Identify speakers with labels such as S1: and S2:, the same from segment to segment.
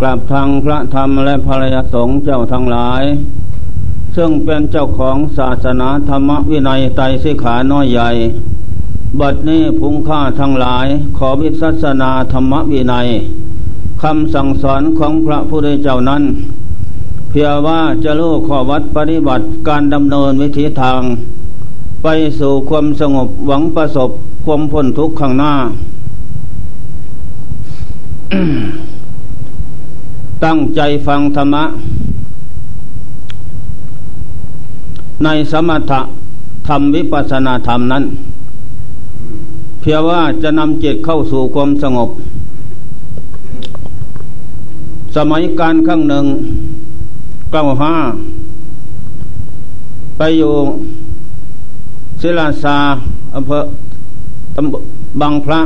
S1: กราบทางพระธรรมและภรรยาสงฆ์เจ้าทั้งหลาย ซึ่งเป็นเจ้าของศาสนาธรรมวินัยไตรสิขาน้อยใหญ่ บัดนี้พุงค่าทั้งหลายขอวิสัสนาธรรมวินัยคำสั่งสอนของพระพุทธเจ้านั้น เพียว่าจะรู้ข้อวัดปฏิบัติการดำเนินวิถีทาง ไปสู่ความสงบหวังประสบความพ้นทุกข์ข้างหน้า ตั้งใจฟังธรรมะ ในสมถะธรรมวิปัสนาธรรมนั้น เพียงว่าจะนำจิตเข้าสู่ความสงบ สมัยการข้างหนึ่งเก้าห้า ไปอยู่ศิลาซาอำเภอบางพระ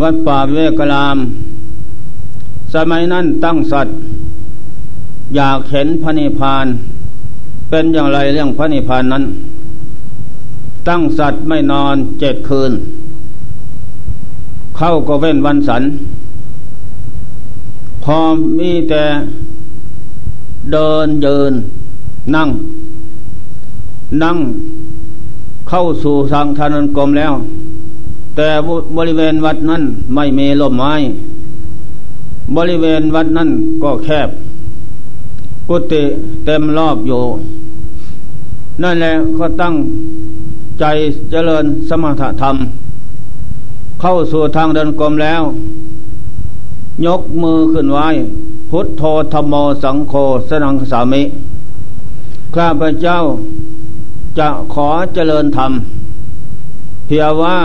S1: วัดป่าเวกราม สมัยนั้นตั้งสัตว์ อยากเห็นพระนิพพาน เป็นอย่างไรเรื่องพระนิพพานนั้น ตั้งสัตว์ไม่นอนเจ็ดคืน เข้าก็เว้นวันสันพอมีแต่เดินเดินนั่ง นั่งเข้าสู่ทางทานนกรมแล้ว แต่บริเวณวัดนั้นไม่มีลมไม้ บริเวณวัดนั่นก็แคบ กุฏิเต็มรอบอยู่ นั่นแหละเขาตั้งใจเจริญสมถธรรม เข้าสู่ทางเดินกรมแล้ว ยกมือขึ้นไว้ พุทโธธรรมโมสังโฆสนังสามิ ข้าพเจ้าจะขอเจริญธรรม เพียว่า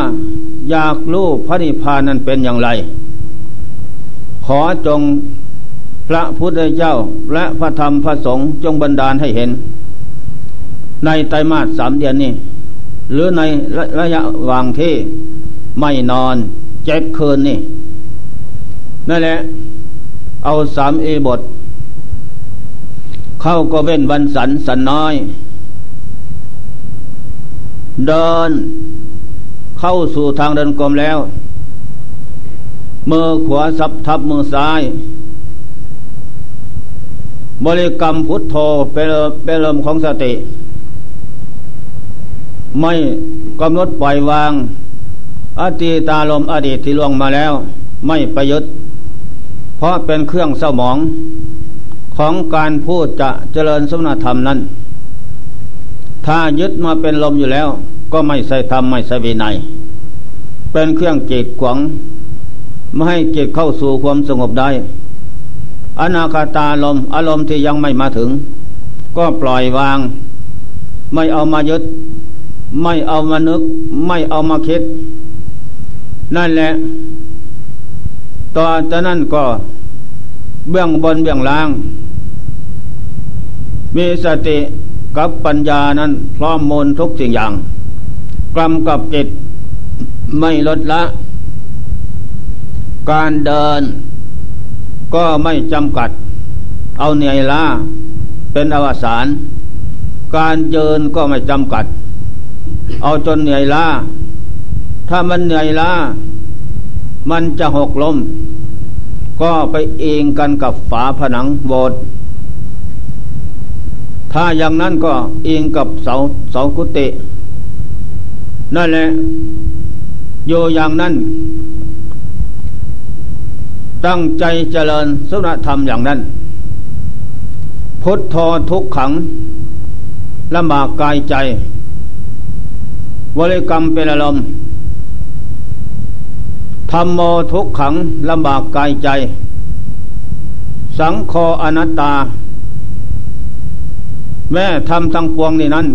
S1: อยากรู้พระนิพพานนั้นเป็นอย่างไร ขอจงพระพุทธเจ้าและพระธรรมพระสงฆ์จงบันดาลให้เห็น ในไตรมาสสามเดือนนี้ หรือในระยะวางที่ไม่นอนเจ็ดคืนนี่นั่นแหละ เอาสามเอบท เข้าก็เว้นวันสันสันน้อย เดินเข้าสู่ทางเดินกลมแล้ว มือขวาสับทับมือซ้าย บริกรรมพุทโธเป็นเป็นลมของสติ ไม่กำหนดปล่อยวาง อติตาลมอดีตที่ล่วงมาแล้ว ไม่ประยุทธ์เพราะเป็นเครื่องเศร้าหมองของการพูดจะเจริญสมณธรรมนั้น ถ้ายึดมาเป็นลมอยู่แล้ว ก็ไม่ใส่ธรรมไม่ใส่วินัย เป็นเครื่องจีดขวง ไม่ให้จิตเข้าสู่ความสงบได้ อนาคาตาลมอารมณ์ที่ยังไม่มาถึง ก็ปล่อยวาง ไม่เอามายึด ไม่เอามานึก ไม่เอามาคิด นั่นแหละ ต่อจากนั้นก็เบื้องบนเบื้องล่าง มีสติกับปัญญานั้นพร้อมมนทุกสิ่งอย่างกำกับจิตไม่ลดละ การเดินก็ไม่จำกัด เอาเหนื่อยล้าเป็นอวสานการเดินก็ไม่จำกัด เอาจนเหนื่อยล้าถ้ามันเหนื่อยล้ามันจะหกล้ม ก็ไปเองกันกับฝาผนังโบสถ์ถ้าอย่างนั้นก็เองกับเสาเสากุฏินั่นแหละโยอย่างนั้น ตั้งใจเจริญสุนธรรมอย่างนั้น พุทธทุกขังลำบากกายใจ วริกรรมเป็นอารมณ์ธรรมโมทุกขังลำบากกายใจ สังโฆอนัตตา แม่ทำทั้งปวงนี่นั้น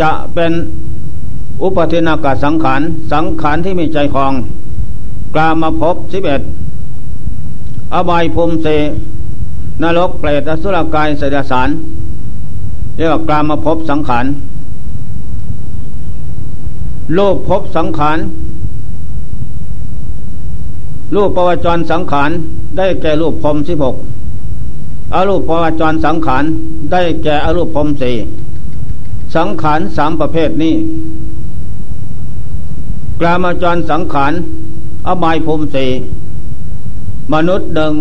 S1: จะเป็นอุปเทนากาสังขาร สังขารที่มีใจคลอง กลามาพบสิบเอ็ดอบายภูมิเสนรกเปรตอสุรกายเสดสารเรียกว่ากลามาพบสังขารโลกพบสังขารรูปประวัจรสังขารได้แก่รูปพรมสิบหกอารูปประวัจรสังขารได้แก่อารูปพรมสี่สังขารสามประเภทนี้กลามาจรสังขาร อบายภูมิสี่มนุษย์หนึ่ง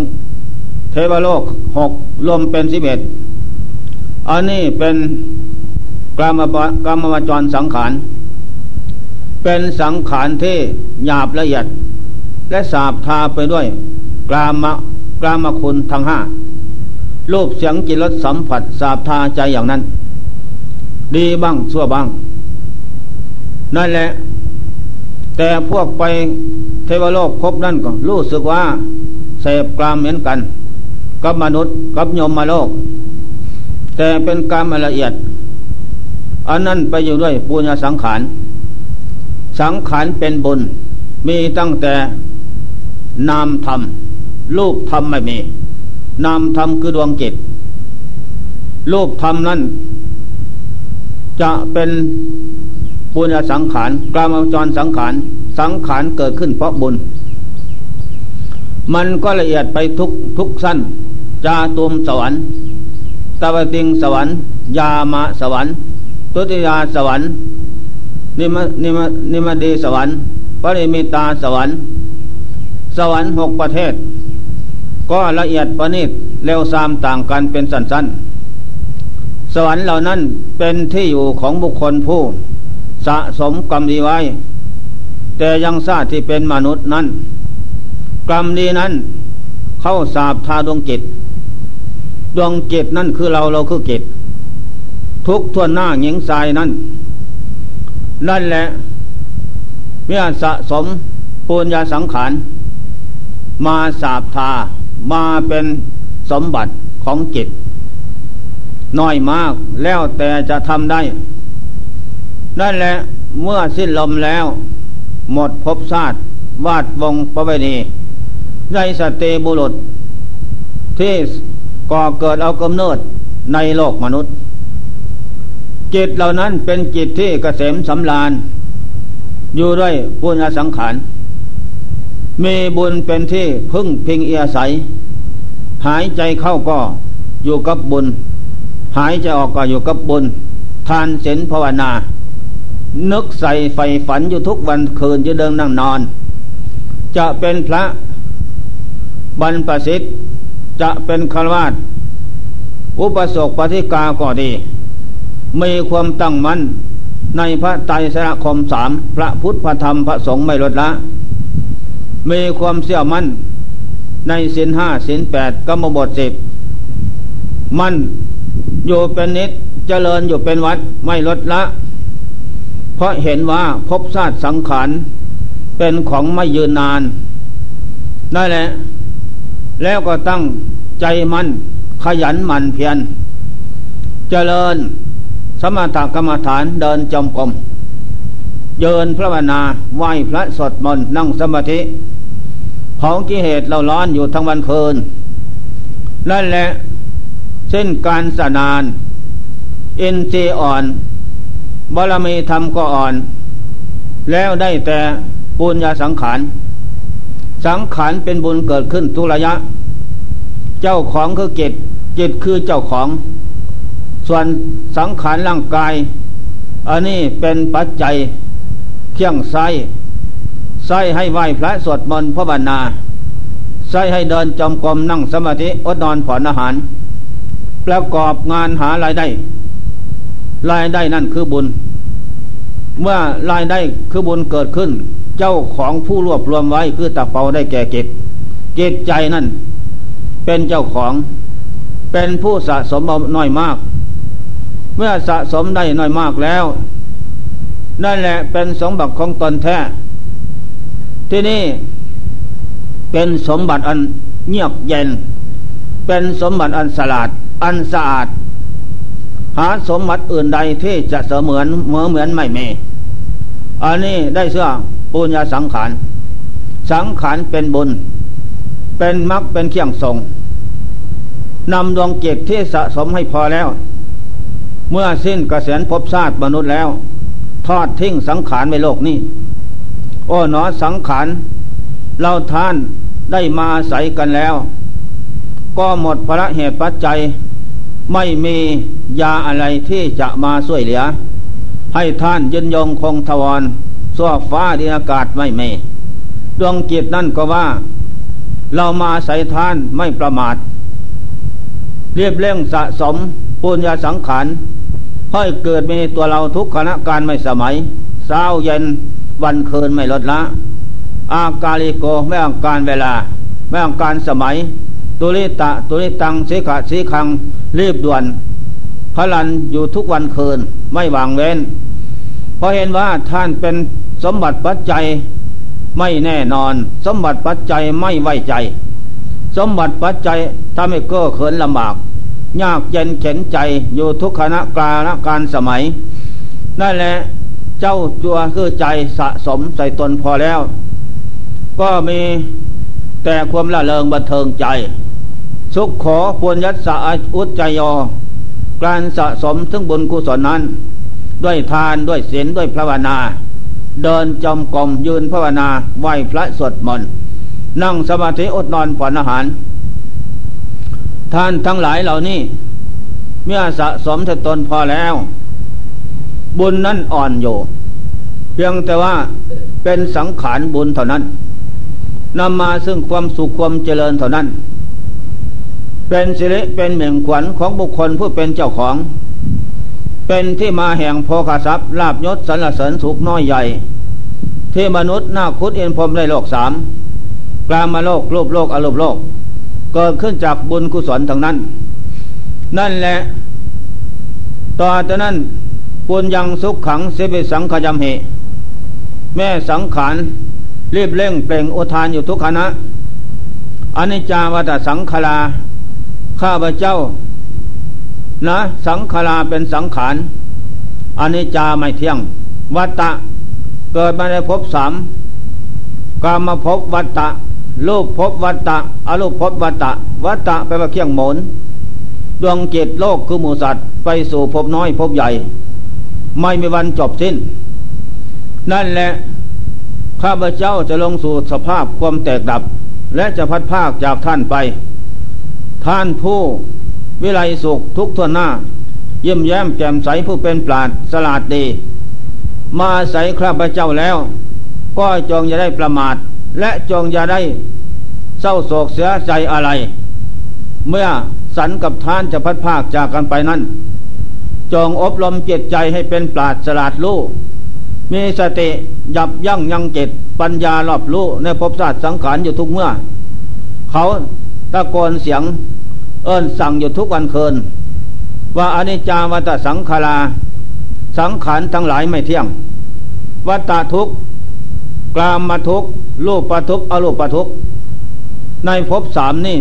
S1: เทวโลกหกรวมเป็นสิบเอ็ดอันนี้เป็นกรรมกรรมวจรสังขาร เป็นสังขารที่หยาบละเอียด และสาบทาไปด้วยกรามกรามคุณทั้งห้ารูปเสียงจิตรสสัมผัสสาบทาใจอย่างนั้น ดีบ้างชั่วบ้าง นั่นแหละ แต่พวกไป เทวโลกพบนั่นก็รู้สึกว่าเสพกรามเหมือนกัน กับมนุษย์กับยมมาโลก แต่เป็นกรรมละเอียด อันนั้นไปอยู่ด้วยปุญญสังขาร สังขารเป็นบุญ มีตั้งแต่นามธรรมรูปธรรมไม่มี นามธรรมคือดวงจิตรูปธรรมนั้น จะเป็นปุญญสังขารกรรมจรสังขาร สังขารเกิดขึ้นเพราะบุญ มันก็ละเอียดไปทุกทุกสั้น จาตุมสวรรค์ตะวติงสวรรค์ ยามาสวรรค์ ตุติยาสวรรค์นิมนิมนิมดีสวรรค์ปริมิตาสวรรค์ สวรรค์หกประเทศ ก็ละเอียดประณีตเร็วซามต่างกันเป็นสั้นๆ สวรรค์เหล่านั้นเป็นที่อยู่ของบุคคลผู้ สะสมกรรมดีไว้ แต่ยังทราบที่เป็นมนุษย์นั้น กรรมดีนั้น เข้าสาบทาดวงจิต ดวงจิตนั่นคือเราเราคือจิต ทุกทวนหน้าหญิงทรายนั้น นั่นแหละเมื่อสะสมปุญญาสังขาร มาสาบทามาเป็นสมบัติของจิต น้อยมากแล้วแต่จะทำได้ นั่นแหละเมื่อสิ้นลมแล้ว หมดภพชาติ วาดวงประเวณีในสติบุรุษ ที่ก่อเกิดเอากำเนิดในโลกมนุษย์ จิตเหล่านั้นเป็นจิตที่เกษมสำราญ อยู่ด้วยปุญญสังขาร มีบุญเป็นที่พึ่งพิงเอียใสหายใจเข้าก็อยู่กับบุญ หายใจออกก็อยู่กับบุญ ทานศีลภาวนา นึกใส่ไฟฝันอยู่ทุกวันคืนจะเดินนั่งนอน จะเป็นพระบรรพสิทธิ์จะเป็นฆราวาสอุปสกปฏิกาก็ดี มีความตั้งมั่นในพระไตรสรคมสามพระพุทธพระธรรมพระสงฆ์ไม่ลดละ มีความเสี่ยมั่นในสินห้าสินแปดกรรมบทสิบมันอยู่เป็นนิดเจริญอยู่เป็นวัดไม่ลดละ เพราะเห็นว่าภพชาติสังขารเป็นของไม่ยืนนานนั่นแหละ แล้วก็ตั้งใจมันขยันหมั่นเพียรเจริญสมถกรรมฐานเดินจมกรมเยินพระวนาไหวพระสดมนนั่งสมาธิเผากิเหตุเราร้อนอยู่ทั้งวันคืน นั่นแหละเส้นการสนาน เอ็นเจอ่อน บารมีธรรมก็อ่อน แล้วได้แต่ปุญญาสังขาร สังขารเป็นบุญเกิดขึ้นทุระยะ เจ้าของคือจิตจิตคือเจ้าของ ส่วนสังขารร่างกาย อันนี้เป็นปัจจัยเคี่ยงไซใส่ให้ไหวพระสวดมนต์พระบรรณาใส่ให้เดินจมกรมนั่งสมาธิอดนอนผ่อนอาหาร ประกอบงานหารายได้ รายได้นั่นคือบุญ เมื่อรายได้คือบุญเกิดขึ้น เจ้าของผู้รวบรวมไว้คือตะเปาได้แก่กิจจิตใจนั่น เป็นเจ้าของ เป็นผู้สะสมน้อยมาก เมื่อสะสมได้น้อยมากแล้ว นั่นแหละเป็นสมบัติของตนแท้ ที่นี่เป็นสมบัติอันเงียบเย็น เป็นสมบัติอันสลาด อันสะอาด หาสมบัติอื่นใดที่จะเสมือนเหมือนเหมือนไม่มีอันนี้ได้เสื้อปุญญาสังขาร สังขารเป็นบุญ เป็นมรรคเป็นเคียงทรงนำดวงจิตที่สะสมให้พอแล้ว เมื่อสิ้นกระแสนภพชาติมนุษย์แล้ว ทอดทิ้งสังขารในโลกนี้โอ้หนอสังขารเราท่านได้มาอาศัยกันแล้ว ก็หมดพระเหตุปัจจัย ไม่มียาอะไรที่จะมาช่วยเหลือ ให้ท่านยืนยงคงทวรสวฟ้าดินอากาศไม่มีดวงจิตนั่นก็ว่า เรามาใส่ท่านไม่ประมาท เรียบเร่งสะสมปุญญาสังขารให้เกิดมีตัวเราทุกขณะการไม่สมัยเช้าเย็นวันคืนไม่ลดละ อากาลิโกไม่อังการเวลา ไม่อังการสมัย ตุลิตะตุลิตังสีขะสีคังรีบด่วนพลันอยู่ทุกวันคืนไม่วางเว้น เพราะเห็นว่าท่านเป็นสมบัติปัจจัยไม่แน่นอน สมบัติปัจจัยไม่ไว้ใจ สมบัติปัจจัยทำให้เก้อเขินลำบาก ยากเย็นเข็นใจอยู่ทุกขณะกาลการสมัยนั่นแหละเจ้าตัวคือใจสะสมใส่ตนพอแล้ว ก็มีแต่ความละเลงบันเทิงใจ สุขขอควรยัดสะอุจจยอ การสะสมถึงบุญกุศลนั้น ด้วยทานด้วยศีลด้วยภาวนา เดินจมกรมยืนภาวนาไหวพระสวดมนต์นั่งสมาธิอดนอนผ่อนอาหารท่านทั้งหลายเหล่านี้ เมื่อสะสมถึงตนพอแล้ว บุญนั้นอ่อนอยู่ เพียงแต่ว่าเป็นสังขารบุญเท่านั้นนำมาซึ่งความสุขความเจริญเท่านั้น เป็นสิริเป็นเหม่งขวัญของบุคคลผู้เป็นเจ้าของ เป็นที่มาแห่งโภคทรัพย์ลาบยศสรรเสริญสุขน้อยใหญ่ ที่มนุษย์หน้าคุดเอ็นพรมในโลกสามกลามาโลกรูปโลกอรูปโลก เกิดขึ้นจากบุญกุศลทั้งนั้น นั่นแหละ ต่อจากนั้นปุญยังสุขขังเสบิสังขยมเหแม่สังขารรีบเร่งเปล่งโอทานอยู่ทุกขณะอนิจจาวัตสังขลา ข้าพเจ้า นะ สังขาราเป็นสังขารอนิจจาไม่เที่ยง วัตตะ เกิดมาในภพสามกามาภพวัตตะรูปภพวัตตะอรูปภพวัตตะ วัตตะไปว่าเคี่ยงหมนดวงจิตโลกคือหมูสัตว์ ไปสู่ภพน้อยภพใหญ่ ไม่มีวันจบสิ้น นั่นแหละ ข้าพเจ้าจะลงสู่สภาพความแตกดับ และจะพัดภาคจากท่านไป ท่านผู้วิไลสุขทุกทวนหน้า เยี่ยมแย้มแจ่มใสผู้เป็นปราดสลาดดี มาใส่ข้าพเจ้าแล้ว ก็จงอย่าได้ประมาท และจงอย่าได้เศร้าโศกเสียใจอะไร เมื่อสันกับท่านจะพัดภาคจากกันไปนั้น จงอบรมจิตใจให้เป็นปราดสลาดรู้มีสติยับยั้งยังจิตปัญญารอบรู้ในภพศาสตร์สังขารอยู่ทุกเมื่อ เขาตะโกนเสียง เอิญสั่งอยู่ทุกวันคืน ว่าอนิจจาวัตสังขาราสังขารทั้งหลายไม่เที่ยง วัตทุกกลามมาทุกรูปปทุกอรูปปทุกในภพสามนี่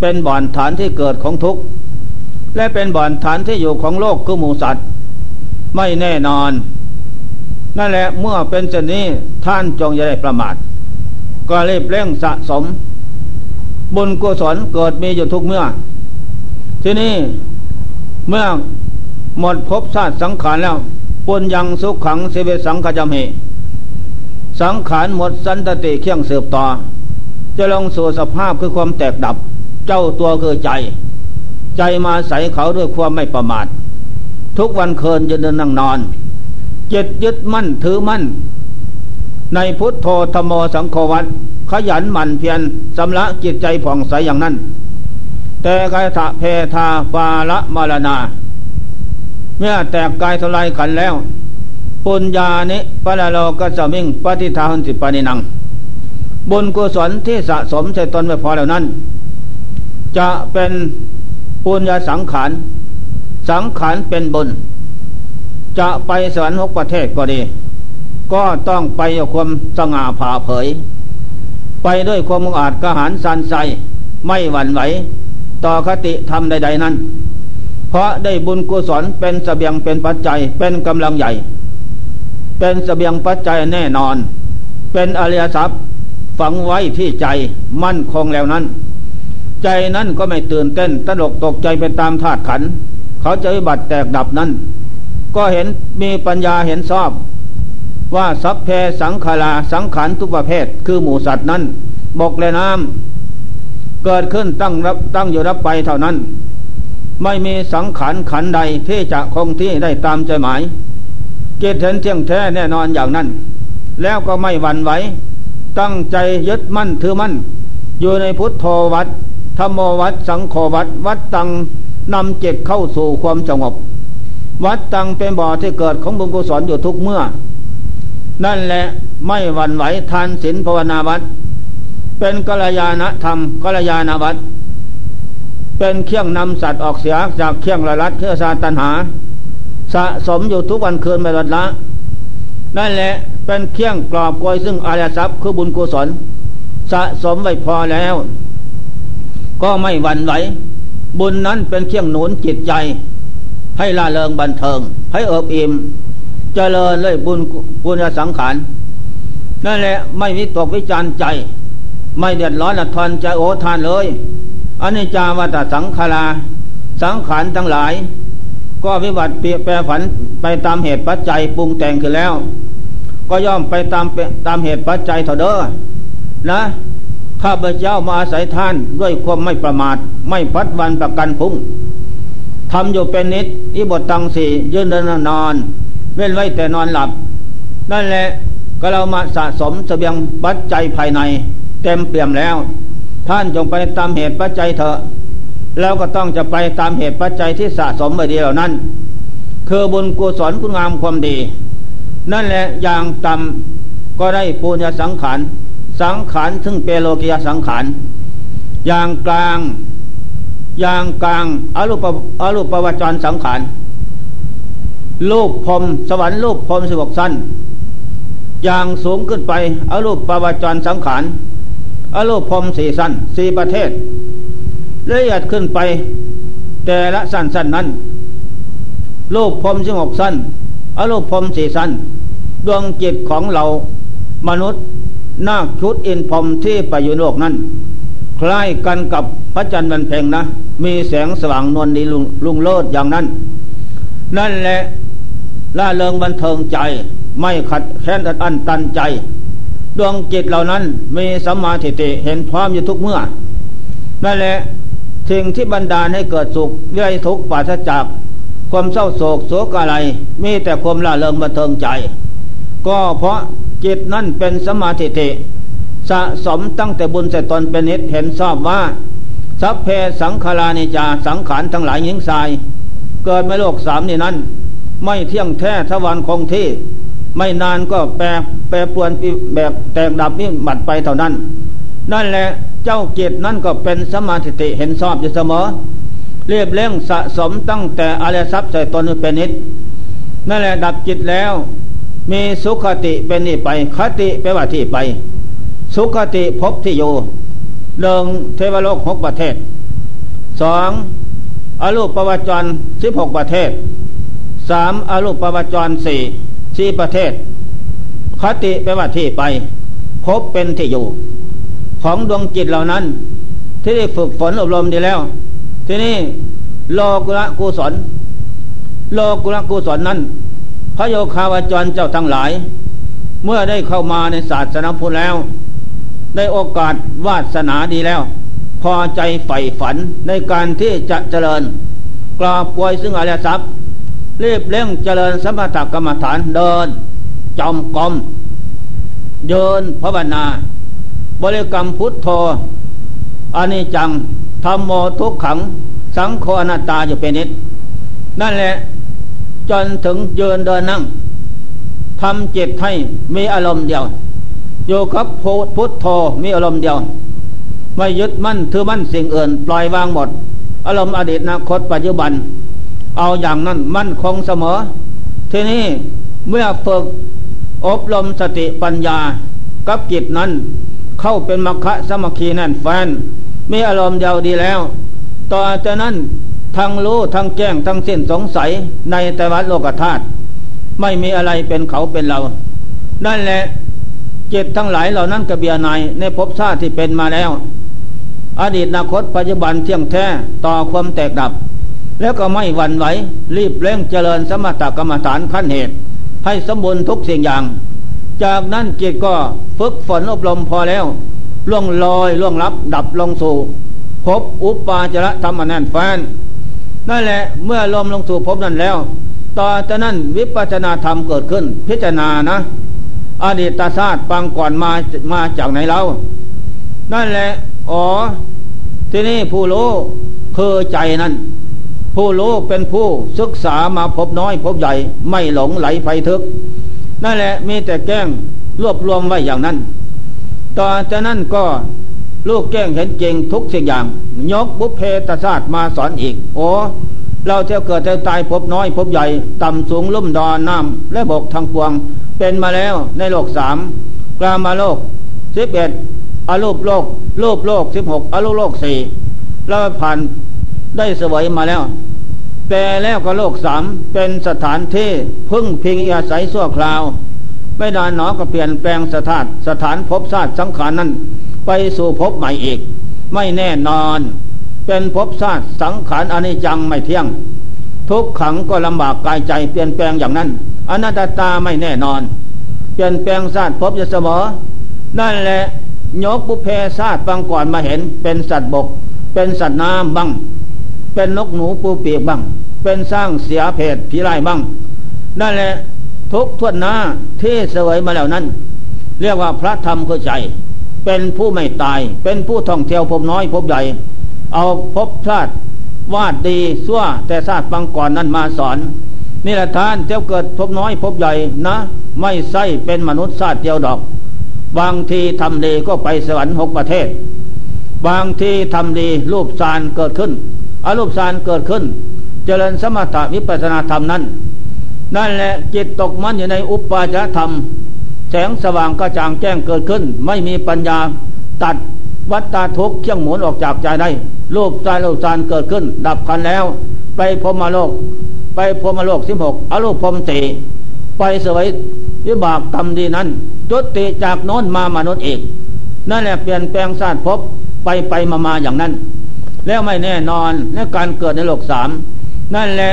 S1: เป็นบ่อนฐานที่เกิดของทุกและเป็นบ่อนฐานที่อยู่ของโลกคือหมูสัตว์ ไม่แน่นอน นั่นแหละเมื่อเป็นเช่นนี้ท่านจงอย่าได้ประมาท ก็รีบเร่งสะสม บุญกุศลเกิดมีอยู่ทุกเมื่อ ที่นี่เมื่อหมดภพชาติสังขารแล้วปุญยังสุขขังเสวสังขจำเหสังขารหมดสันตติเคี่ยงเสืบต่อ จะลงสู่สภาพคือความแตกดับ เจ้าตัวคือใจ ใจมาใส่เขาด้วยความไม่ประมาท ทุกวันเคินจะเดินนั่งนอนจิตยึดมั่นถือมั่น ในพุทโธธโมสังโฆวัตขยันหมั่นเพียรสำละจิตใจผ่องใสอย่างนั้น แต่กายถะเพทาปาละมาลนาเมื่อแตกกายทลายขันแล้ว ปุญญานิปะละโลกสมิงปฏิทาหันติปานินัง บุญกุศลที่สะสมใส่ตนไม่พอแล้วนั้น จะเป็นปุญญาสังขาร สังขารเป็นบุญ จะไปสวรรค์หกประเทศก็ดี ก็ต้องไปกับความสง่าผ่าเผย ไปด้วยความมุอาจกระหารสันใสไม่หวั่นไหว ต่อคติธรรมใด ๆนั้น เพราะได้บุญกุศลเป็นสเสบียงเป็นปัจจัยเป็นกำลังใหญ่ เป็นสเสบียงปัจจัยแน่นอน เป็นอริยทรัพย์ฝังไว้ที่ใจมั่นคงแล้วนั้น ใจนั้นก็ไม่ตื่นเต้นตลกตกใจไปตามธาตุขัน เขาจะวิบัติแตกดับนั้น ก็เห็นมีปัญญาเห็นชอบ ว่าสัพเพสังขาราสังขารทุกประเภท คือหมูสัตว์นั้น บกและน้ำ เกิดขึ้นตั้งรับตั้งอยู่รับไปเท่านั้น ไม่มีสังขารขันใดที่จะคงที่ได้ตามใจหมายเกตเห็นเที่ยงแท้แน่นอนอย่างนั้น แล้วก็ไม่หวั่นไหวตั้งใจยึดมั่นถือมั่น อยู่ในพุทธวัดธรรมวัดสังโฆวัดวัดตังนำจิตเข้าสู่ความสงบ วัดตังเป็นบ่อที่เกิดของบุญกุศลอยู่ทุกเมื่อ นั่นแหละไม่หวั่นไหวทานศีลภาวนาวัด เป็นกัลยาณธรรมกัลยาณวัดเป็นเครื่องนำสัตว์ออกเสียจากเครื่องระลัดเครื่องสาตันหา สะสมอยู่ทุกวันคืนไม่ลดละ นั่นแหละเป็นเครื่องกรอบกวยซึ่งอารยทรัพย์คือบุญกุศล สะสมไว้พอแล้ว ก็ไม่หวั่นไหว บุญนั้นเป็นเครื่องหนุนจิตใจ ให้ล่าเริงบันเทิง ให้เอิบอิ่มเจริญเลยบุญบุญสังขารนั่นแหละไม่วิตกวิจารใจ ไม่เดือดร้อนอทนใจโอทานเลยอันนี้จาวัตสังขาราสังขารทั้งหลาย ก็วิบัติเปลี่ยนแปรผันไปตามเหตุปัจจัยปรุงแต่งขึ้นแล้ว ก็ย่อมไปตามตามเหตุปัจจัยเท่าเด้อนะข้าพเจ้ามาอาศัยท่านด้วยความไม่ประมาท ไม่พัดวันประกันพุ่งทำอยู่เป็นนิดอิบทตังสี่ยืนเดินนอน เว้นไว้แต่นอนหลับ นั่นแหละก็เรามาสะสมสเสบียงปัจจัยภายใน เต็มเปี่ยมแล้ว ท่านจงไปตามเหตุปัจจัยเถอะ แล้วก็ต้องจะไปตามเหตุปัจจัยที่สะสมไว้ดีเหล่านั้น คือบุญกุศลคุณงามความดี นั่นแหละอย่างต่ำก็ได้ปุญญสังขารสังขารซึ่งเปโลกิยสังขารอย่างกลางอย่างกลางอรูปอรูปปวจรสังขารรูปพรมสวรรค์รูปพรมสิบกสั้น อย่างสูงขึ้นไปอรูปปวจรสังขาร อรูปพรมสี่สั้นสี่ประเทศละเอียดขึ้นไป แต่ละสั้นสั้นนั้นรูปพรมสิบกสั้นอรูปพรมสี่สั้นดวงจิตของเรามนุษย์นาคชุดอินพรมที่ไปอยู่โลกนั้น คล้ายกันกับพระจันทร์วันเพ็งนะ มีแสงสว่างนวลดีลุงโลดอย่างนั้น นั่นแหละล่าเริงบันเทิงใจ ไม่ขัดแค้นอันตันใจ ดวงจิตเหล่านั้นมีสัมมาทิฏฐิเห็นพร้อมอยู่ทุกเมื่อ นั่นแหละสิ่งที่บันดาลให้เกิดสุขเรื่อยทุกข์ปราศจากความเศร้าโศกโศกอะไร มีแต่ความล่าเริงบันเทิงใจ ก็เพราะจิตนั่นเป็นสมาธิเทสะสมตั้งแต่บุญแต่ตนเป็นนิดเห็นชอบว่า สัพเพสังขารานิจาสังขารทั้งหลายหญิงทราย เกิดในโลกสามนี่นั้น ไม่เที่ยงแท้ทวันคงที่ ไม่นานก็แปรแปรปวนแบบแตกดับนี่หมัดไปเท่านั้น นั่นแหละเจ้าจิตนั่นก็เป็นสมาธิเห็นชอบอยู่เสมอ เรียบเร่งสะสมตั้งแต่อริยทรัพย์ใส่ตนเป็นนิดนั่นแหละดับจิตแล้ว มีสุขติเป็นนี่ไปคติแปว่าที่ไป สุขติพบที่อยู่หนึ่งเทวโลกหกประเทศสองอรูปประวัจรสิบหกประเทศสามอรูปประวัจรสี่ สี่ประเทศ คติแปลว่าที่ไป พบเป็นที่อยู่ ของดวงจิตเหล่านั้น ที่ได้ฝึกฝนอบรมดีแล้ว ที่นี่โลกุระกุศล โลกุระกุศลนั้น พระโยคาวาจรเจ้าทั้งหลาย เมื่อได้เข้ามาในศาสนาพุทธแล้ว ได้โอกาสวาสนาดีแล้ว พอใจใฝ่ฝันในการที่จะเจริญกราบกวยซึ่งอริยทรัพย์ รีบเร่งเจริญสมถกรรมฐานเดิน จอมกลมเยินภาวนา บริกรรมพุทโธอานิจังธรรมโมทุกขัง สังโฆอนัตตาอยู่เป็นนิด นั่นแหละจนถึงยืนเดินนั่งทำจิตให้มีอารมณ์เดียวอยู่กับพุทโธมีอารมณ์เดียว ไม่ยึดมั่นถือมั่นสิ่งอื่น ปล่อยวางหมด อารมณ์อดีตอนาคตปัจจุบัน เอาอย่างนั้นมั่นคงเสมอ ทีนี้เมื่อฝึกอบรมสติปัญญา กับจิตนั้น เข้าเป็นมรรคสมัคคีแน่นแฟนมีอารมณ์เดียวดีแล้ว ต่อจากนั้นทั้งรู้ทั้งแจ้งทั้งสิ้นสงสัยในแต่วัดโลกธาตุไม่มีอะไรเป็นเขาเป็นเรา นั่นแหละจิตทั้งหลายเหล่านั้นกระเบียนายในภพชาติที่เป็นมาแล้ว อดีตอนาคตปัจจุบันเที่ยงแท้ต่อความแตกดับ แล้วก็ไม่หวั่นไหวรีบเร่งเจริญสมถกรรมฐานขั้นเหตุ ให้สมบูรณ์ทุกสิ่งอย่าง จากนั้นจิตก็ฝึกฝนอบรมพอแล้ว ล่วงลอยล่วงลับดับลงสู่พบอุปปาจระธรรมนันแฟนนั่นแหละเมื่อลมลงสู่ภพนั้นแล้ว ต่อจากนั้นวิปัสนาธรรมเกิดขึ้น พิจารณานะอดีตศาสตร์ปังก่อนมามาจากไหนเรานั่นแหละอ๋อที่นี่ผู้รู้คือใจนั้น ผู้รู้เป็นผู้ศึกษามาพบน้อยพบใหญ่ ไม่หลงไหลไฟทึก นั่นแหละมีแต่แก้งรวบรวมไว้อย่างนั้น ต่อจากนั้นก็ลูกแก้งเห็นจริงทุกสิ่งอย่าง ยกบุพเพตศาสตร์มาสอนอีก โอ้เราจะเกิดจะตายพบน้อยพบใหญ่ ต่ำสูงลุ่มดอนน้ำและบกทางปวง เป็นมาแล้วในโลกสามกลามาโลกสิบเอ็ดอรูปโลก รูปโลกสิบหกอรูปโลกสี่เราผ่านได้สวยมาแล้ว แต่แล้วก็โลกสามเป็นสถานที่พึ่งพิงอาศัยสั่วคราว ไม่นานหนอก็เปลี่ยนแปลงสถานสถานพบชาติสังขารนั้น ไปสู่พบใหม่อีก ไม่แน่นอน เป็นพบชาติสังขารอนิจจังไม่เที่ยง ทุกขังก็ลำบากกายใจเปลี่ยนแปลงอย่างนั้นอนัตตาไม่แน่นอน เปลี่ยนแปลงชาติพบจะเสมอนั่นแหละยกบุเพชาติบางก่อนมาเห็นเป็นสัตว์บก เป็นสัตว์น้ำบ้าง เป็นนกหนูปูปีกบ้าง เป็นสร้างเสียเพศผีไล่บ้างนั่นแหละทุกทวนหน้าที่เสวยมาแล้วนั้น เรียกว่าพระธรรมคือใจ เป็นผู้ไม่ตาย เป็นผู้ท่องเที่ยวพบน้อยพบใหญ่ เอาพบชาติวาดดีซั่วแต่ชาติบางก่อนนั้นมาสอน นี่แหละท่านเจ้าเกิดพบน้อยพบใหญ่นะ ไม่ใช่เป็นมนุษย์ชาติเดียวดอก บางทีทำดีก็ไปสวรรค์หกประเทศ บางทีทำดีรูปสารเกิดขึ้น อรูปสารเกิดขึ้น เจริญสมถะวิปัสนาธรรมนั้น นั่นแหละจิตตกมันอยู่ในอุปาจารธรรม แสงสว่างกระจ่างแจ้งเกิดขึ้น ไม่มีปัญญาตัดวัตตาทุกเชี่ยงหมุนออกจากใจได้รูปใจรูปจานเกิดขึ้น ดับกันแล้ว ไปพรมโลก ไปพรมโลกสิบหกอรูปพรมตีไปสวยวิบากกรรมดีนั้นจุติจากโน้นมามนุษย์อีก นั่นแหละเปลี่ยนแปลงชาติพบไปไปมามาอย่างนั้น แล้วไม่แน่นอนในการเกิดในโลกสามนั่นแหละ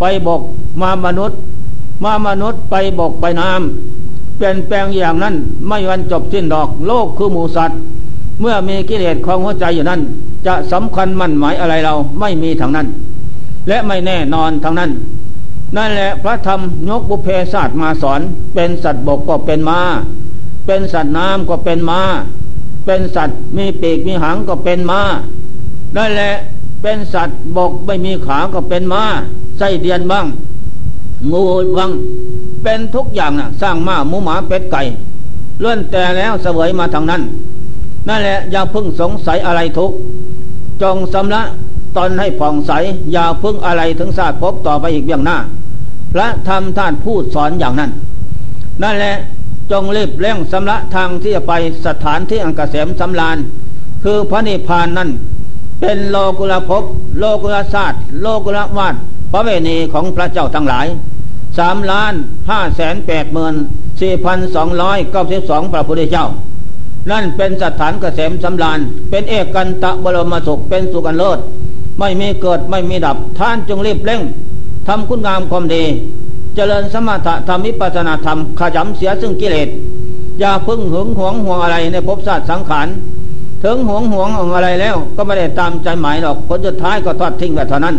S1: ไปบกมามนุษย์ มามนุษย์ไปบกไปน้ำเปลี่ยนแปลงอย่างนั้นไม่วันจบสิ้นดอก โลกคือหมูสัตว์ เมื่อมีกิเลสของหัวใจอยู่นั้น จะสำคัญมั่นหมายอะไรเราไม่มีทางนั้น และไม่แน่นอนทางนั้น นั่นแหละพระธรรมยกบุเพศาสตร์มาสอน เป็นสัตว์บกก็เป็นมาเป็นสัตว์น้ำก็เป็นมาเป็นสัตว์มีปีกมีหางก็เป็นมา นั่นแหละเป็นสัตว์บกไม่มีขาก็เป็นมาไส้เดียนบ้างงูบ้างเป็นทุกอย่างนะสร้างม้าหมูหมาเป็ดไก่เลื่อนแต่แล้วเสวยมาทางนั้น นั่นแหละอย่าพึ่งสงสัยอะไรทุกจงสำละตอนให้ผ่องใสอย่าพึ่งอะไรถึงศาสตร์พบต่อไปอีกอย่างหน้าพระธรรมท่านพูดสอนอย่างนั้น นั่นแหละจงรีบเร่งสำละทางที่จะไปสถานที่อังกเสมสำลานคือพระนิพพานนั้น เป็นโลกุลภพโลกุลศาสตร์ โลกุลวาดพระเวณีของพระเจ้าทั้งหลายสามล้านห้าแสนแปดหมื่นสี่พันสองร้อยเก้าสิบสองพระพุทธเจ้า นั่นเป็นสถานเกษมสำราญ เป็นเอกกันตะบรมสุขเป็นสุกันเลิศไม่มีเกิดไม่มีดับท่านจงรีบเร่งทำคุณงามความดี เจริญสมถะธรรมิปัสนาธรรมขยำเสียซึ่งกิเลสอย่าพึ่งหึงหวงห่วงอะไรในภพชาติสังขาร ถึงหวงห่วงอะไรแล้ว ก็ไม่ได้ตามใจหมายหรอกผลสุดท้ายก็ทอดทิ้งแบบเท่านั้น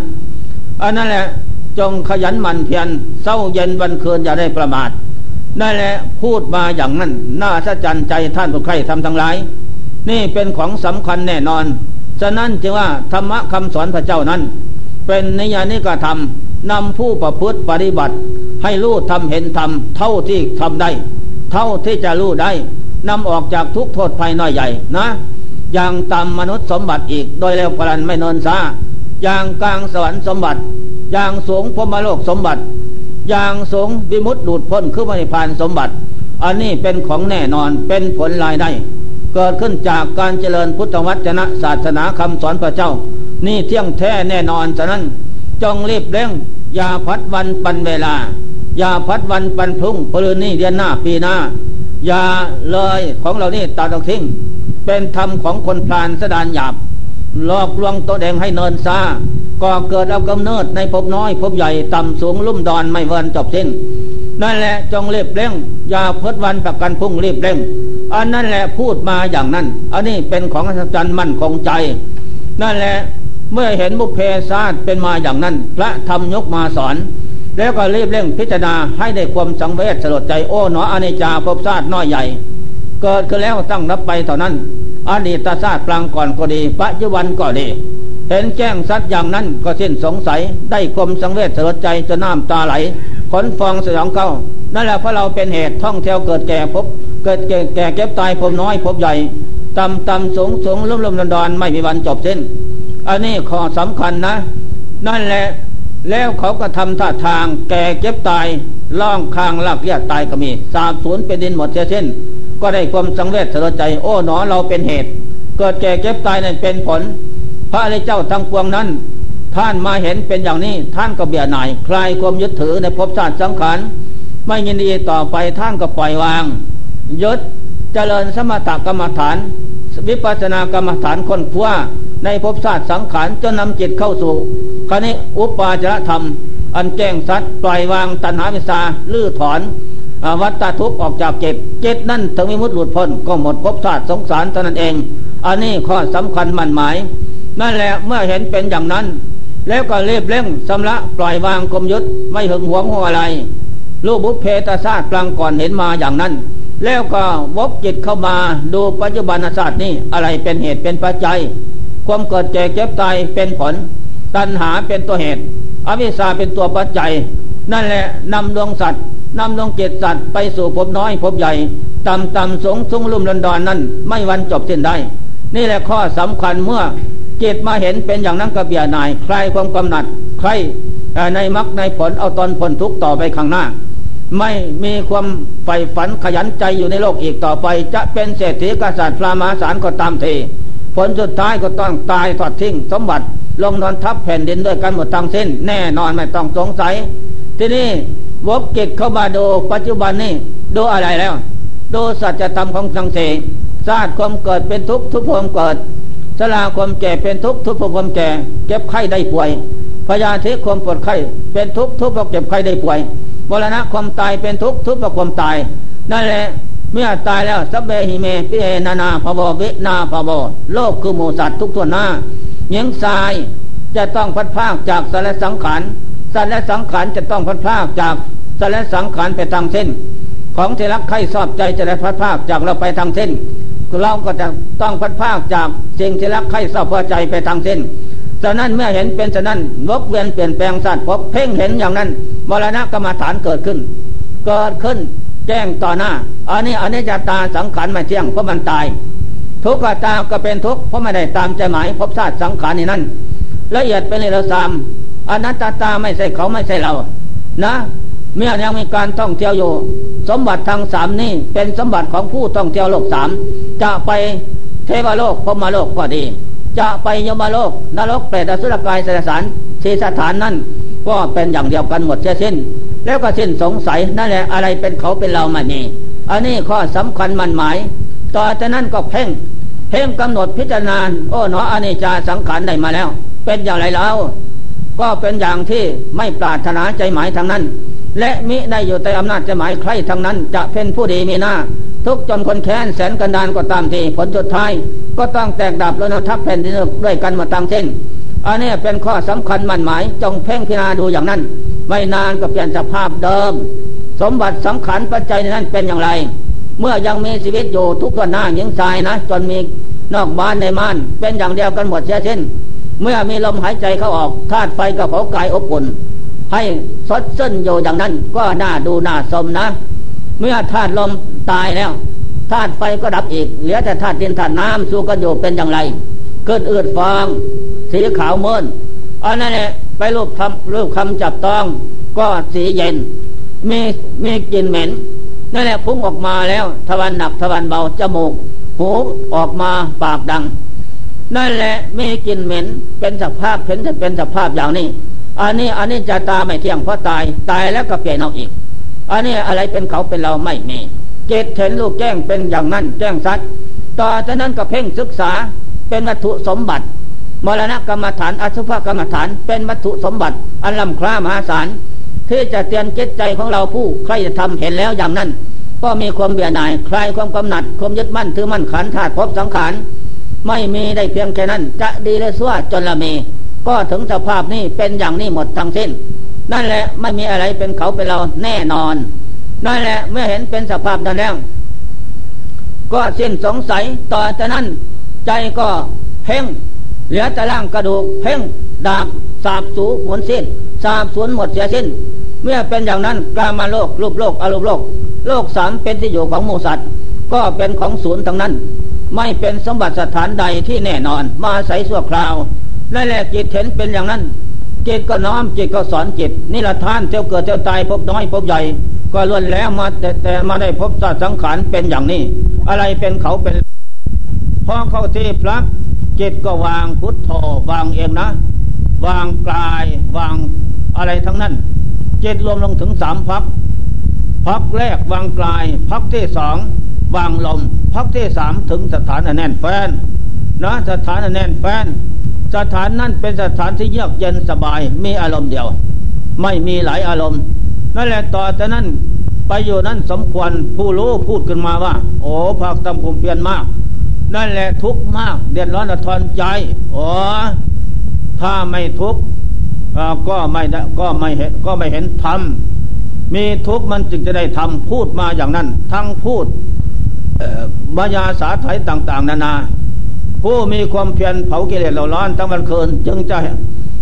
S1: อันนั้นแหละจงขยันหมั่นเพียรเศร้าเย็นวันคืนอย่าได้ประมาทนั่นแหละพูดมาอย่างนั้นน่าสะใจใจท่านผู้ใครทำทั้งหลาย นี่เป็นของสำคัญแน่นอน ฉะนั้นจึงว่าธรรมะคำสอนพระเจ้านั้น เป็นนิยานิกธรรมนำผู้ประพฤติปฏิบัติ ให้รู้ทำเห็นทำเท่าที่ทำได้ เท่าที่จะรู้ได้นำออกจากทุกโทษภัยน้อยใหญ่นะ อย่างตามมนุษย์สมบัติอีก โดยแล้วพลันไม่นอนซาอย่างกลางสวรรค์สมบัติ อย่างสูงพมโลกสมบัติ อย่างสูงวิมุตติดูดพ้นคือมริพานสมบัติ อันนี้เป็นของแน่นอนเป็นผลลายได้ เกิดขึ้นจากการเจริญพุทธวจนะศาสนาคำสอนพระเจ้า นี่เที่ยงแท้แน่นอนฉะนั้นจงรีบเร่งอย่าพัดวันปันเวลา อย่าพัดวันปันพรุ่งปรืนนี้เดือนหน้าปีหน้า อย่าเลยของเรานี่ตัดออกทิ้ง เป็นธรรมของคนพลานสดานหยาบหลอกลวงตัวเองให้เนินซาก็เกิดเอากำเนิดในภพน้อยภพใหญ่ต่ำสูงลุ่มดอนไม่เวินจบสิ้น นั่นแหละจงเรีบเร่งอย่าพดวันประกันพุ่งรีบเร่ง อันนั่นแหละพูดมาอย่างนั้น อันนี้เป็นของอัศจรรย์มั่นคงใจ นั่นแหละเมื่อเห็นบุพเพศาสตร์เป็นมาอย่างนั้น พระธรรมยกมาสอน แล้วก็รีบเร่งพิจารณาให้ได้ความสังเวชสลดใจโอ้หนออเนจาภพชาติน้อยใหญ่ เกิดขึ้นแล้วตั้งรับไปเท่านั้น อดีตชาติปรางก่อนก็ดี ปัจจุบันก็ดี เห็นแจ้งสัตว์อย่างนั้นก็สิ้นสงสัย ได้คมสังเวชเสลดใจจะน้ำตาไหล ขนฟองสยองเข้า นั่นแหละเพราะเราเป็นเหตุท่องเที่ยวเกิดแก่พบ เกิดแก่แก่เก็บตายพบน้อยพบใหญ่ต่ำต่ำสูงสูงลุ่มลุ่มดอนดอนไม่มีวันจบสิ้น อันนี้ข้อสำคัญนะ นั่นแหละแล้วเขาก็ทำท่าทางแก่เก็บตายล่องคางลักเลียดตายก็มี สาบสูญเป็นดินหมดเสียสิ้น ก็ได้ความสังเวชสลดใจ โอ้หนอเราเป็นเหตุ เกิดแก่เก็บตายนั่นเป็นผล พระอริเจ้าทั้งปวงนั้น ท่านมาเห็นเป็นอย่างนี้ท่านก็เบียดหน่ายคลายความยึดถือในภพชาติสังขารไม่ยินดีต่อไปท่านก็ปล่อยวางยึดเจริญสมถกรรมฐาน วิปัสสนากรรมฐานคนคว้าในภพชาติสังขารจนนำจิตเข้าสู่คณิอุปาจารธรรม อันแจ้งสัตว์ปล่อยวางตัณหาวิสาลื้อถอน วัตทุกข์ออกจากเก็บเจ็ดนั่นถึงมิมุตหลุดพ้นก็หมดภพชาติสงสารเท่านั้นเอง อันนี้ข้อสำคัญมั่นหมาย นั่นแหละเมื่อเห็นเป็นอย่างนั้น แล้วก็เรีบเร่งสำละปล่อยวางกลมยุทธไม่หึงหวงหัวอะไรลูกบุพเพตศาสตร์กลางก่อนเห็นมาอย่างนั้น แล้วก็วกจิตเข้ามาดูปัจจุบันศาสตร์นี่อะไรเป็นเหตุเป็นปัจจัย ความเกิดแก่เจ็บตายเป็นผล ตัณหาเป็นตัวเหตุ อวิชชาเป็นตัวปัจจัย นั่นแหละนำดวงสัตว์ นำดวงจิตสัตว์ไปสู่ภพน้อยภพใหญ่ ต่ำต่ำสงสุงลุ่มลันดอนนั้น ไม่วันจบสิ้นได้ นี่แหละข้อสำคัญเมื่อจิตมาเห็นเป็นอย่างนั้นกระเบียนาย ใครความกำหนัด ใครในมรรคในผลเอาตอนผลทุกต่อไปข้างหน้า ไม่มีความใฝ่ฝันขยันใจอยู่ในโลกอีกต่อไป จะเป็นเศรษฐีกษัตริย์พระมหาศาลก็ตามทีผลสุดท้ายก็ต้องตายทอดทิ้งสมบัติลงนอนทับแผ่นดินด้วยกันหมดทั้งสิ้น แน่นอนไม่ต้องสงสัย ที่นี่ วกกิจเข้ามาดูปัจจุบันนี้ดูอะไรแล้วดูสัจธรรมของสังเสศาสตร์ความเกิดเป็นทุกข์ทุกความเกิดสลาความแก่เป็นทุกข์ทุกความแก่เก็บไข้ได้ป่วยพยาธิความปวดไข้เป็นทุกข์ทุกข์เก็บไข้ได้ป่วยมรณะความตายเป็นทุกข์ทุกข์กับความตาย นั่นแหละเมื่อตายแล้วสัพเบหิเมปิเอนานาภววินาภวโลกคือหมูสัตว์ทุกตัวหน้าเยียงทรายจะต้องพัดพากจากสารสังขารสารสังขารจะต้องพัดพากจาก สารสังขารไปทางเส้น ของเทรักไข่ชอบใจจะได้พัดพากจากเราไปทางเส้นเราก็จะต้องพัดพากจากสิ่งที่รักใครชอบพอใจไปทางเส้นฉะนั้นเมื่อเห็นเป็นฉะนั้นวกเวียนเปลี่ยนแปลงสัตว์พบเพ่งเห็นอย่างนั้นมรณะกรรมฐานเกิดขึ้น เกิดขึ้นแจ้งต่อหน้า อันนี้อันนี้จะตาสังขารไม่เที่ยงเพราะมันตาย ทุกข์ตาก็เป็นทุกข์เพราะไม่ได้ตามใจหมายพบชาติสังขารในนั่นละเอียดเป็นเรื่องสามอนัตตาไม่ใช่เขาไม่ใช่เรา นะ เมื่อยังมีการท่องเที่ยวอยู่ สมบัติทางสามนี่เป็นสมบัติของผู้ท่องเที่ยวโลกสามจะไปเทวโลกพมโลกก็ดี จะไปยมโลกนรกเปรตอสุรกายสสารทีสถานนั่นก็เป็นอย่างเดียวกันหมดเสียสิ้น แล้วก็สิ้นสงสัยนั่นแหละอะไรเป็นเขาเป็นเรามานี่อันนี้ข้อสำคัญมันหมาย ต่อจากนั้นก็เพ่ง เพ่งกำหนดพิจารณาโอ้หนออนิจจาสังขารได้มาแล้ว เป็นอย่างไรแล้ว ก็เป็นอย่างที่ไม่ปรารถนาใจหมายทางนั้น และมิได้อยู่ใต้อำนาจใจหมายใครทางนั้นจะเป็นผู้ดีมีหน้า ทุกจนคนแค้นแสนกันดานก็ตามทีผลสุดท้าย ก็ต้องแตกดับแล้วนะทับแผ่นดินด้วยกันมาตั้งเช่นอันนี้เป็นข้อสำคัญมั่นหมาย จงเพ่งพิจารณาดูอย่างนั้น ไม่นานก็เปลี่ยนสภาพเดิม สมบัติสังขารปัจจัยในนั้นเป็นอย่างไร เมื่อยังมีชีวิตอยู่ทุกคนหน้ายิงทรายนะ จนมีนอกบ้านในม่าน เป็นอย่างเดียวกันหมดเช่เช่นเมื่อมีลมหายใจเข้าออกธาตุไฟกับเผากายอบอุ่น ให้สดซึ้นอยู่อย่างนั้น ก็น่าดูน่าสมนะ เมื่อธาตุลมตายแล้วธาตุไฟก็ดับอีก เหลือแต่ธาตุดินธาตุน้ำสู้กันอยู่เป็นอย่างไร เกิดอืดฟางสีขาวเมินอันนั้นแหละไปรูปทำรูปคำจับต้อง ก็สีเย็น มีมีกลิ่นเหม็นนั่นแหละพุ่งออกมาแล้วทวันหนักทวันเบาจมูก หูออกมาปากดัง นั่นแหละมีกลิ่นเหม็นเป็นสภาพเห็นจะเป็นสภาพอย่างนี้ อันนี้อันนี้จะตาไม่เที่ยงเพราะตายตายแล้วก็เปลี่ยนเอาอีก อันนี้อะไรเป็นเขาเป็นเราไม่มีเจตเห็นลูกแจ้งเป็นอย่างนั้นแจ้งสัตว์ต่อจากนั้นก็เพ่งศึกษาเป็นวัตถุสมบัติมรณะกรรมฐานอสุภกรรมฐานเป็นวัตถุสมบัติ อันล้ำค่ามหาศาลที่จะเตือนจิตใจของเราผู้ใครจะทำเห็นแล้วอย่างนั้น ก็มีความเบียดหน่ายคลายความกำหนัดความยึดมั่นถือมั่นขันธาตุพบสังขารไม่มีได้เพียงแค่นั้น จะดีเลยสั่วจนละเม ก็ถึงสภาพนี้เป็นอย่างนี้หมดทั้งสิ้น นั่นแหละไม่มีอะไรเป็นเขาเป็นเราแน่นอน นั่นแหละเมื่อเห็นเป็นสภาพนั้นแล้ว
S2: ก็สิ้นสงสัยต่อจากนั้น ใจก็เพ่งเหลือแต่ร่างกระดูกเพ่งดาบสาบสูหมดสิ้นสาบสูญหมดเสียสิ้น เมื่อเป็นอย่างนั้นกามาโลกรูปโลกอารมณ์โลก โลกสามเป็นที่อยู่ของมูสัตว์ก็เป็นของศูนย์ทั้งนั้น ไม่เป็นสมบัติสถานใดที่แน่นอน มาใส่สั่วคราว นั่นแหละจิตเห็นเป็นอย่างนั้นจิตก็น้อมจิตก็สอนจิตนี่ละท่านเจ้าเกิดเจ้าตายพบน้อยพบใหญ่ ก็ล้วนแล้วมาแต่แต่มาได้พบสัตว์สังขารเป็นอย่างนี้ อะไรเป็นเขาเป็นพอเข้าที่พระจิตก็วางพุทโธวางเองนะ วางกายวางอะไรทั้งนั้นจิตรวมลงถึงสามพักพักแรกวางกายพักที่สองวางลมพักที่สามถึงสถานแน่นแฟนนะสถานแน่นแฟน สถานนั้นเป็นสถานที่เยือกเย็นสบายมีอารมณ์เดียว ไม่มีหลายอารมณ์ นั่นแหละต่อจากนั้นไปอยู่นั้นสมควรผู้รู้พูดขึ้นมาว่า โอ้ภาคตำคุมเพียรมาก นั่นแหละทุกข์มากเดือดร้อนทอนใจอ๋อถ้าไม่ทุกข์ก็ไม่ก็ไม่เห็นก็ไม่เห็นธรรมมีทุกข์มันจึงจะได้ทำพูดมาอย่างนั้น ทั้งพูดบายาสาไถต่าง ๆ นานา ผู้มีความเพียรเผากิเลสเราร้อนทั้งวันคืน จึงจะ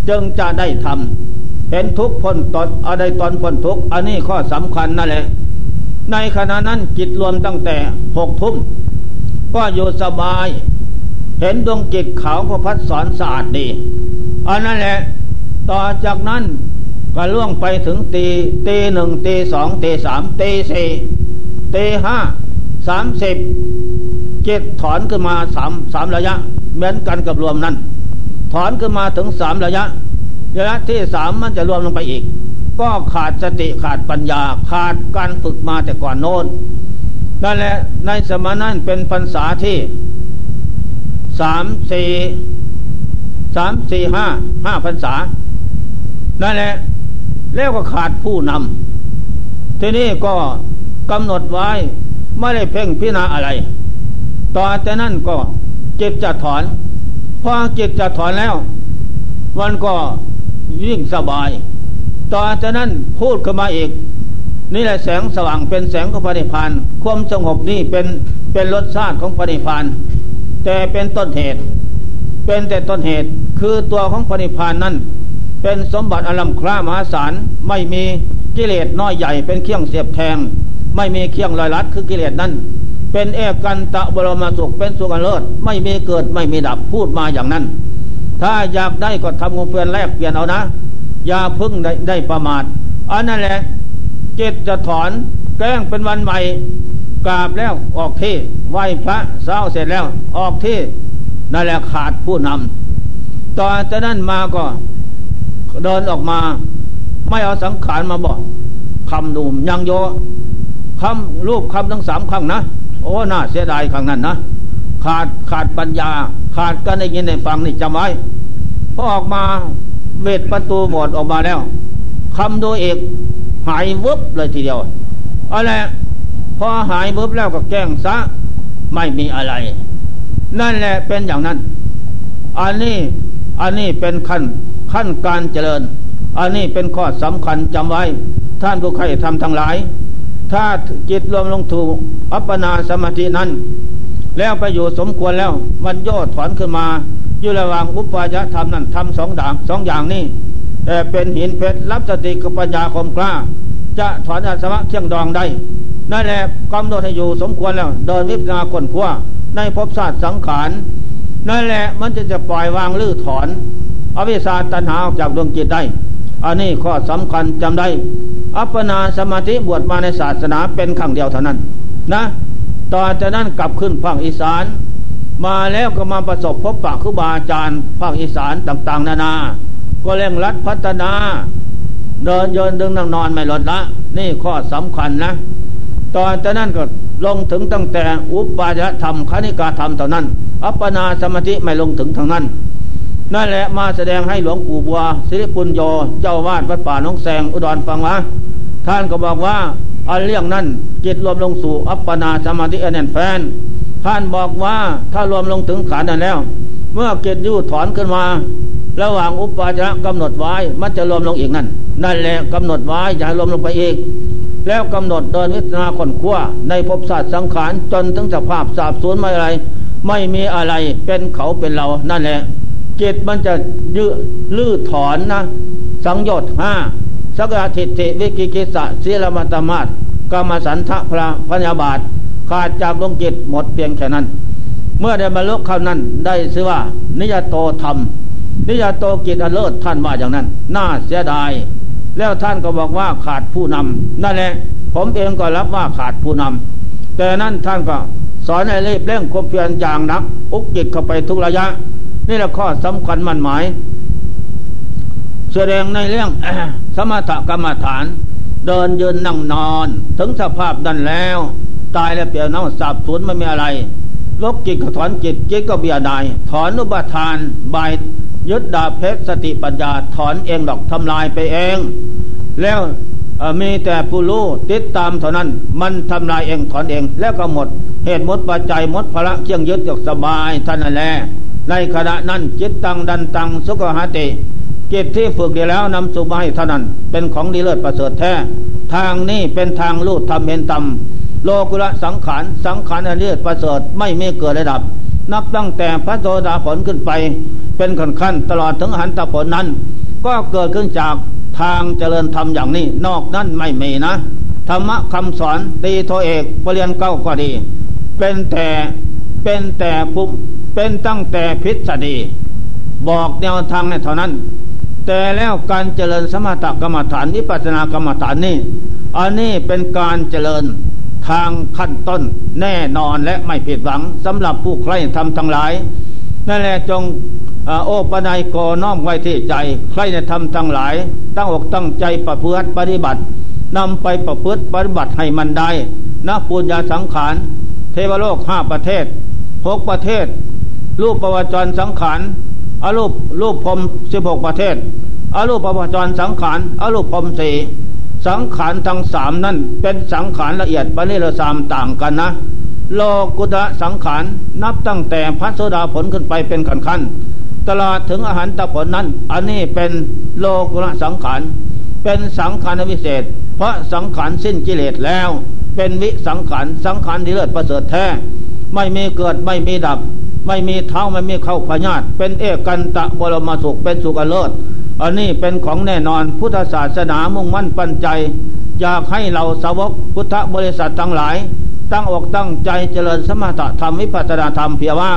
S2: จึงจะได้ทำเห็นทุกพ้นตนอะไรตอนพ้นทุกอันนี้ข้อสำคัญนั่นแหละ ในขณะนั้นจิตรวมตั้งแต่หกทุ่มก็อยู่สบาย เห็นดวงจิตขาวพระพัดสอนสะอาดดี อันนั้นแหละ ต่อจากนั้นก็ล่วงไปถึงตีตีหนึ่งตีสองตีสามตีสี่ตีห้าสามสิบ จิตถอนขึ้นมาสามสามระยะ เหมือนกันกับรวมนั้น ถอนขึ้นมาถึงสามระยะระยะที่สามมันจะรวมลงไปอีก ก็ขาดสติขาดปัญญา ขาดการฝึกมาแต่ก่อนโน้นนั่นแหละในสมัยนั้นเป็นพรรษาที่สามสี่สามสี่ห้าห้าพรรษา นั่นแหละแล้วก็ขาดผู้นำทีนี้ก็กำหนดไว้ไม่ได้เพ่งพิจารณาอะไร ต่อจากนั้นก็จิตจะถอน พอจิตจะถอนแล้ว มันก็ยิ่งสบาย ต่อจากนั้นพูดขึ้นมาอีก นี่แหละแสงสว่างเป็นแสงของพระนิพพาน ความสงบนี่เป็นเป็นรสชาติของพระนิพพาน แต่เป็นต้นเหตุ เป็นแต่ต้นเหตุคือตัวของพระนิพพานนั้น เป็นสมบัติอลัมครามหาศาลไม่มีกิเลสน้อยใหญ่เป็นเครื่องเสียบแทง ไม่มีเครื่องลอยลัดคือกิเลสนั้น เป็นเอกันตะบรมสุขเป็นสุขเลิศไม่มีเกิดไม่มีดับพูดมาอย่างนั้น ถ้าอยากได้ก็ทำงเปลี่ยนแลกเปลี่ยนเอานะ อย่าพึ่งได้ได้ประมาทอันนั่นแหละเจตจะถอนแกล้งเป็นวันใหม่กราบแล้วออกที่ไหวพระเศร้าเสร็จแล้วออกที่นั่นแหละขาดผู้นำตอนจากนั้นมาก็เดินออกมา ไม่เอาสังขารมาบอกคำดูมยังโยคำรูปคำทั้งสามครั้งนะ โอ้น่าเสียดายครั้งนั้นนะขาดขาดปัญญา ขาดการได้ยินได้ฟังนี่จำไว้พอออกมาเวทประตูหมดออกมาแล้วคำโดูเอกหายวุบเลยทีเดียวอะไรพอหายวุบแล้วก็แกล้งซะไม่มีอะไร นั่นแหละเป็นอย่างนั้น อันนี้อันนี้เป็นขั้นขั้นการเจริญ อันนี้เป็นข้อสำคัญจำไว้ ท่านผู้ใครทำทั้งหลาย ถ้าจิตรวมลงถูกอัปปนาสมาธินั้น แล้วไปอยู่สมควรแล้วมันย่อถอนขึ้นมาอยู่ระหว่างอุปายธรรมนั้นทำสองด่างสองอย่างนี้แต่เป็นหินเพชรรับสติกับปัญญาคมกล้า จะถอนอาสวะเที่ยงดองได้นั่นแหละกำหนดให้อยู่สมควรแล้ว เดินวิปนาคนขั้วในภพศาสตร์สังขารนั่นแหละมันจะจะปล่อยวางลื้อถอนอวิชาตัณหาออกจากดวงจิตได้ อันนี้ข้อสำคัญจำได้ อัปปนาสมาธิบวชมาในศาสนาเป็นครั้งเดียวเท่านั้นนะต่อจากนั้นกลับขึ้นภาคอีสาน มาแล้วก็มาประสบพบปะครูบาอาจารย์ภาคอีสานต่าง ๆ นานา ก็เร่งรัดพัฒนา เดินเยินดึงนั่งนอนไม่ลดละ นี่ข้อสำคัญนะตอนจากนั้นก็ลงถึงตั้งแต่อุปาจธรรมคณิกาธรรมเท่านั้น อัปปนาสมาธิไม่ลงถึงทางนั้น นั่นแหละมาแสดงให้หลวงปู่บัวสิริปุญโยเจ้าวาดวัดป่าน้องแสงอุดรฟังว่าท่านก็บอกว่าอันเรื่องนั้นจิตรวมลงสู่อัปปนาสมาธิอเนนแฟน ท่านบอกว่าถ้ารวมลงถึงขานั้นแล้ว เมื่อเกิดยู่ถอนขึ้นมา ระหว่างอุปาจระกำหนดไว้มันจะรวมลงอีกนั่นนั่นแหละกำหนดไว้อย่ารวมลงไปอีก
S1: แล้วกำหนดเดินวิจารณาคนขั้วในภพศาสตร์สังขารจนถึงสภาพสาบสูญไม่อะไร ไม่มีอะไรเป็นเขาเป็นเรานั่นแหละ จิตมันจะยืลื้อถอนนะ สังโยชน์ห้าสักทิฏฐิวิกิกิสะศีลมัตมาตกรรมสันทะพระพญาบาท ขาดจากดวงจิตหมดเพียงแค่นั้น เมื่อได้บรรลุเข้านั้นได้ชื่อว่า นิยโตธรรม นิยโตกิจอเลิศท่านว่าอย่างนั้น น่าเสียดาย แล้วท่านก็บอกว่าขาดผู้นำนั่นแหละผมเองก็รับว่าขาดผู้นำแต่นั้นท่านก็สอนให้รีบเร่งควบเพียรอย่างนัก อุกจิตเข้าไปทุกระยะ นี่แหละข้อสำคัญมั่นหมาย แสดงในเรื่องสมถกรรมฐาน เดินยืนนั่งนอน ถึงสภาพดันแล้ว ตายแล้วเปลี่ยนน้องสับสนไม่มีอะไรลบจิตก็ถอนจิตจิตก็เบียดายถอนอุปทานบายยึดดาเพชรสติปัญญาถอนเองดอกทำลายไปเอง แล้วมีแต่ผู้รู้ติดตามเท่านั้น มันทำลายเองถอนเอง แล้วก็หมด เหตุหมดปัจจัยหมดพระเคียงยึดก็สบายท่านนั่นแหละ ในขณะนั้นจิตตังดันตังสุขหาติจิตที่ฝึกดีแล้วนำสุมาให้เท่านั้น เป็นของดีเลิศประเสริฐแท้ ทางนี้เป็นทางลูดทำเห็นตำโลกุระสังขารสังขารอันเลิศประเสริฐไม่มีเกิดระดับ นับตั้งแต่พระโสดาผลขึ้นไป เป็นขั้นขั้นตลอดถึงหันตผลนั้น ก็เกิดขึ้นจากทางเจริญธรรมอย่างนี้ นอกนั้นไม่มีนะ ธรรมะคำสอนตีโทเอกปรริญญาเก้าก็ดี เป็นแต่ เป็นแต่ภุเป็นตั้งแต่พิษดี บอกแนวทางในเท่านั้น แต่แล้วการเจริญสมถกรรมฐานวิปัสสนากรรมฐานนี่อันนี้เป็นการเจริญทางขั้นต้นแน่นอนและไม่ผิดหวังสำหรับผู้ใคร่ทำทั้งหลายนั่นแหละจงโอปนัยกน้อมไว้ที่ใจ ใครจะทำทั้งหลาย ตั้งอกตั้งใจประพฤติปฏิบัตินำไปประพฤติปฏิบัติให้มันได้นะปุญญาสังขาร เทวโลกห้าประเทศ หกประเทศ รูปประวัติสังขารอรูปรูปพรมสิบหกประเทศอรูปประวัจรสังขารอรูปพรมสี่สังขารทั้งสามนั่นเป็นสังขารละเอียดปณิรสามต่างกันนะโลกุตะสังขารนับตั้งแต่พระโสดาผลขึ้นไปเป็นขันขันตลอดถึงอาหารตะผลนั้น อันนี้เป็นโลกุตะสังขารเป็นสังขารวิเศษ เพราะสังขารสิ้นกิเลสแล้ว เป็นวิสังขารสังขารที่เลิศประเสริฐแท้ ไม่มีเกิดไม่มีดับ ไม่มีเท้าไม่มีเข้าพญาตเป็นเอกันตะบรมสุขเป็นสุขเลิศอันนี้เป็นของแน่นอนพุทธศาสนามุ่งมั่นปัญใจอยากให้เราสาวกพุทธบริษัททั้งหลาย ตั้งอกตั้งใจเจริญสมถะธรรมวิปัสสนาธรรมเพียว่า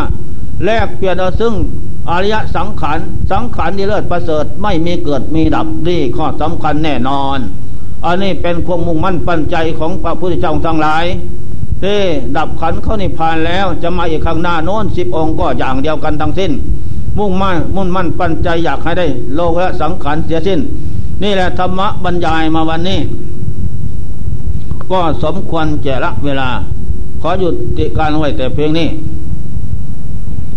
S1: แลกเปลี่ยนเอาซึ่งอริยสังขารสังขารที่เลิศประเสริฐไม่มีเกิดมีดับนี่ข้อสำคัญแน่นอน อันนี้เป็นความมุ่งมั่นปัญใจของพระพุทธเจ้าทั้งหลาย ที่ดับขันเข้านิพพานแล้วจะมาอีกข้างหน้าโน้นสิบองค์ก็อย่างเดียวกันทั้งสิ้น มุ่งมั่นมุ่นมั่นปัญใจอยากให้ได้ โลกและสังขารเสียสิ้น นี่แหละธรรมะบรรยายมาวันนี้ ก็สมควรแก่ละเวลา ขอหยุดติการไว้แต่เพียงนี้